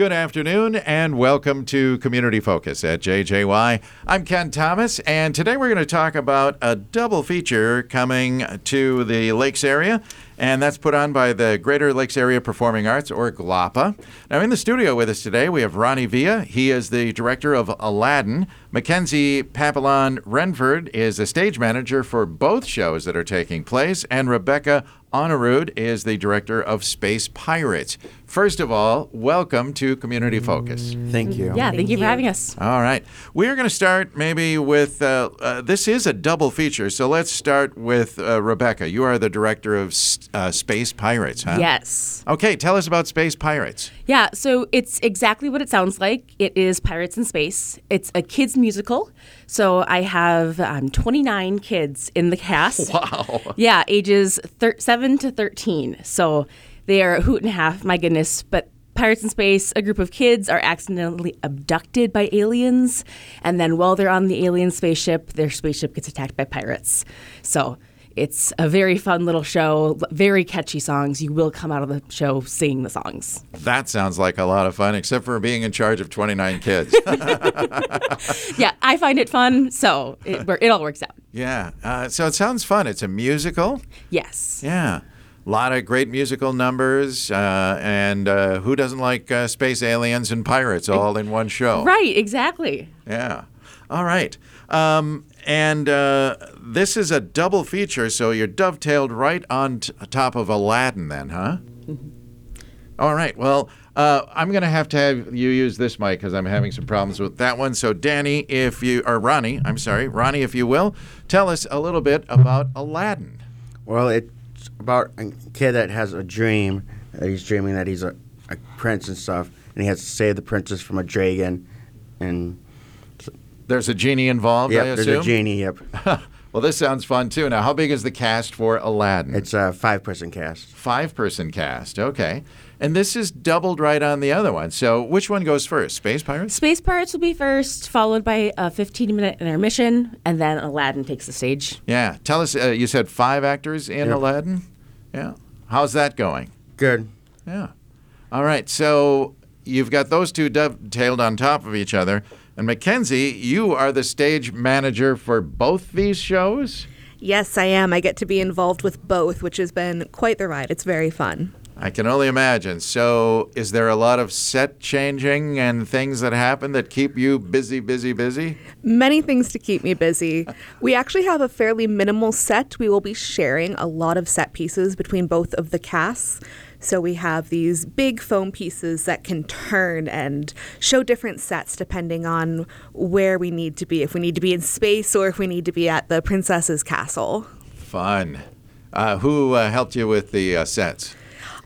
Good afternoon and welcome to Community Focus at JJY. I'm Ken Thomas, and today we're going to talk about a double feature coming to the Lakes area, and that's put on by the Greater Lakes Area Performing Arts, or GLAPA. Now, in the studio with us today, we have Ronny Villa. He is the director of Aladdin. Makenzie Papillon Renford is the stage manager for both shows that are taking place, and Rebecca Aanerud is the director of Space Pirates. First of all, welcome to Community Focus. Thank you. Yeah, thank, you for having us. All right. We're going to start maybe with uh, uh, this is a double feature. So let's start with uh, Rebecca. You are the director of uh, Space Pirates, huh? Yes. Okay, tell us about Space Pirates. Yeah, so it's exactly what it sounds like. It is Pirates in Space. It's a kids' musical. So I have um, 29 kids in the cast. Wow. Yeah, ages thir- 7 to 13. So they are a hoot and a half, my goodness. But Pirates in Space, a group of kids are accidentally abducted by aliens. And then while they're on the alien spaceship, their spaceship gets attacked by pirates. So it's a very fun little show, very catchy songs. You will come out of the show singing the songs. That sounds like a lot of fun, except for being in charge of 29 kids. Yeah, I find it fun, so it, it all works out. yeah. Uh, so it sounds fun. It's a musical. Yes. Yeah. A lot of great musical numbers. Uh, and uh, who doesn't like uh, space aliens and pirates all in one show? Right, exactly. Yeah. All right. Um, and uh, this is a double feature, so you're dovetailed right on t- top of Aladdin, then, huh? All right. Well, uh, I'm going to have to have you use this mic because I'm having some problems with that one. So, Danny, if you, or Ronny, I'm sorry, Ronny, if you will, tell us a little bit about Aladdin. Well, it's about a kid that has a dream that he's dreaming that he's a, a prince and stuff, and he has to save the princess from a dragon. And There's a genie involved, yep, I there's a genie. Yep, well, this sounds fun too. Now, how big is the cast for Aladdin? it's a five-person cast. Five person cast. Okay. And this is doubled right on the other one. So which one goes first? Space Pirates? Space Pirates will be first, followed by a 15 minute intermission, and then Aladdin takes the stage. Yeah. Tell us, uh, you said five actors in Yep. Aladdin? Yeah. How's that going? Good. Yeah. All right. So you've got those two dovetailed on top of each other. And Makenzie, you are the stage manager for both these shows? Yes, I am. I get to be involved with both, which has been quite the ride. It's very fun. I can only imagine. So, is there a lot of set changing and things that happen that keep you busy, busy, busy? Many things to keep me busy. We actually have a fairly minimal set. We will be sharing a lot of set pieces between both of the casts. So we have these big foam pieces that can turn and show different sets depending on where we need to be. If we need to be in space or if we need to be at the princess's castle. Fun. Uh, who uh, helped you with the uh, sets?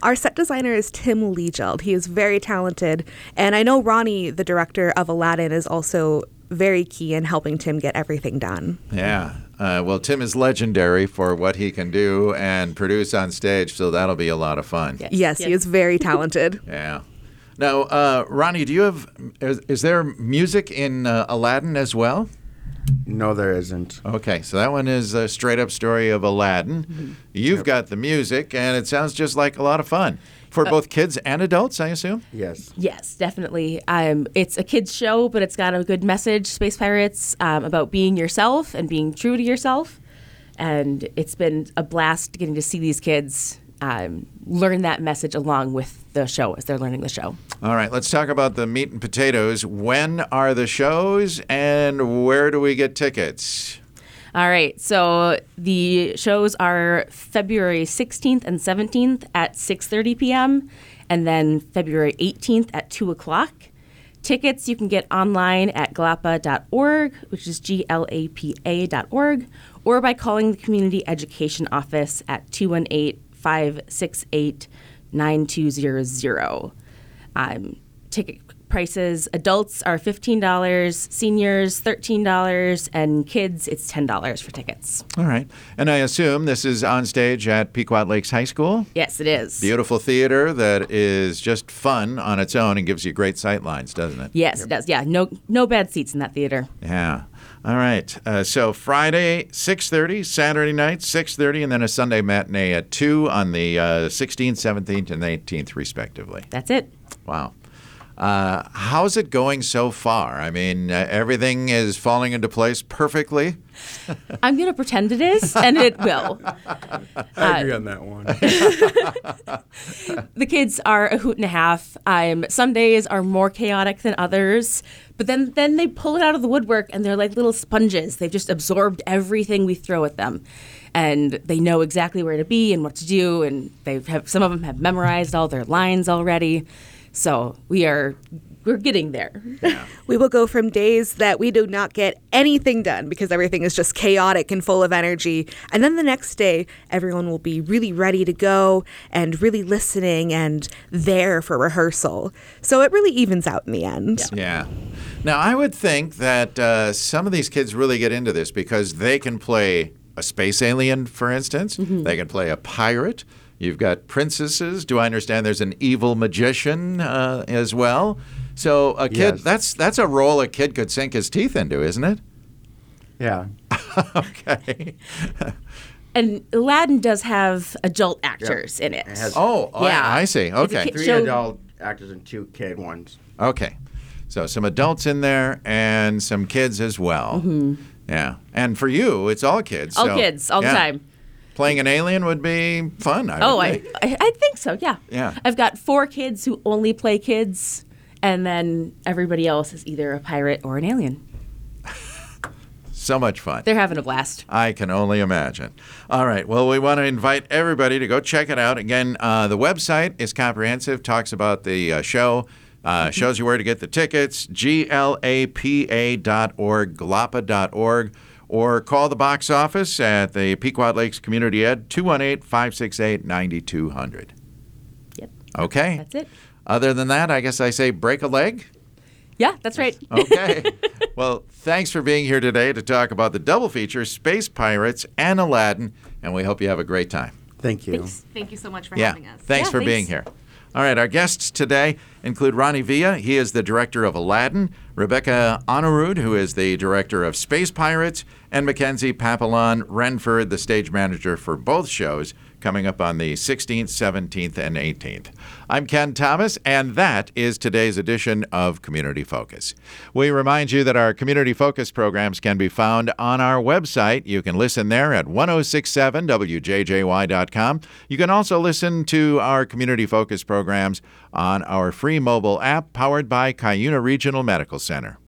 Our set designer is Tim Legeld. He is very talented. And I know Ronny, the director of Aladdin, is also very key in helping Tim get everything done. Yeah. Uh, well, Tim is legendary for what he can do and produce on stage, so that'll be a lot of fun. Yes. Yes, he is very talented. Yeah. Now, uh, Ronny, do you have, is, is there music in uh, Aladdin as well? No, there isn't. Okay, so that one is a straight up story of Aladdin. You've got the music, and it sounds just like a lot of fun for both kids and adults, I assume. Yes. Yes, definitely. Um, it's a kids' show, but it's got a good message, Space Pirates, um, about being yourself and being true to yourself. And it's been a blast getting to see these kids um, learn that message along with the show as they're learning the show. All right, let's talk about the meat and potatoes. When are the shows, and where do we get tickets? All right, so the shows are February 16th and 17th at 6:30 p.m. and then February 18th at 2 o'clock. Tickets you can get online at glapa.org, which is G L A P A.org, or by calling the Community Education Office at 218 568 9200. Um, ticket prices adults are $15, seniors $13, and kids it's $10 for tickets. All right, and I assume this is on stage at Pequot Lakes High School. Yes, it is. Beautiful theater that is just fun on its own and gives you great sight lines, doesn't it? Yes, it does. Yeah, no no bad seats in that theater. Yeah. All right. Uh, so Friday, 6.30, Saturday night, 6.30, and then a Sunday matinee at 2 on the uh, 16th, 17th, and 18th, respectively. That's it. Wow. Uh, how's it going so far? I mean, uh, everything is falling into place perfectly. I'm going to pretend it is, and it will. I agree on that one. The kids are a hoot and a half. Um, some days are more chaotic than others, but then then they pull it out of the woodwork and they're like little sponges. They've just absorbed everything we throw at them, and they know exactly where to be and what to do. And they have some of them have memorized all their lines already. So we are we're getting there. We will go from days that we do not get anything done because everything is just chaotic and full of energy. And then the next day, everyone will be really ready to go and really listening and there for rehearsal. So it really evens out in the end. Yeah. Now, I would think that uh, some of these kids really get into this because they can play a space alien, for instance. They can play a pirate. You've got princesses. Do I understand there's an evil magician uh, as well? So a kid Yes. that's that's a role a kid could sink his teeth into, isn't it? Yeah. okay. And Aladdin does have adult actors in it. It has Oh, Yeah. I, see. Okay. kid- three so- adult actors and two kid ones. Okay. So some adults in there and some kids as well. Yeah. And for you, it's all kids. all so- kids, all yeah. the time. Playing an alien would be fun. I Oh, I, think. I I think so. Yeah. Yeah. I've got four kids who only play kids, and then everybody else is either a pirate or an alien. so much fun. They're having a blast. I can only imagine. All right. Well, we want to invite everybody to go check it out. Again, uh, the website is comprehensive, talks about the uh, show, uh, shows you where to get the tickets, glapa.org, glapa.org, or call the box office at the Pequot Lakes Community Ed, 218 568 9200. Yep. Okay. That's it. Other than that, I guess I say break a leg. Yeah, that's right. Okay. well, thanks for being here today to talk about the double feature Space Pirates and Aladdin, and we hope you have a great time. Thank you. Thanks. Thank you so much for yeah. having us. Thanks Yeah, for thanks. being here. All right, our guests today include Ronny Villa. He is the director of Aladdin, Rebecca Aanerud, who is the director of Space Pirates, and Makenzie Papillon Renford, the stage manager for both shows, coming up on the 16th, 17th, and 18th. I'm Ken Thomas, and that is today's edition of Community Focus. We remind you that our Community Focus programs can be found on our website. You can listen there at 1067wjjy.com. You can also listen to our Community Focus programs on our free mobile app powered by Cuyuna Regional Medical Center.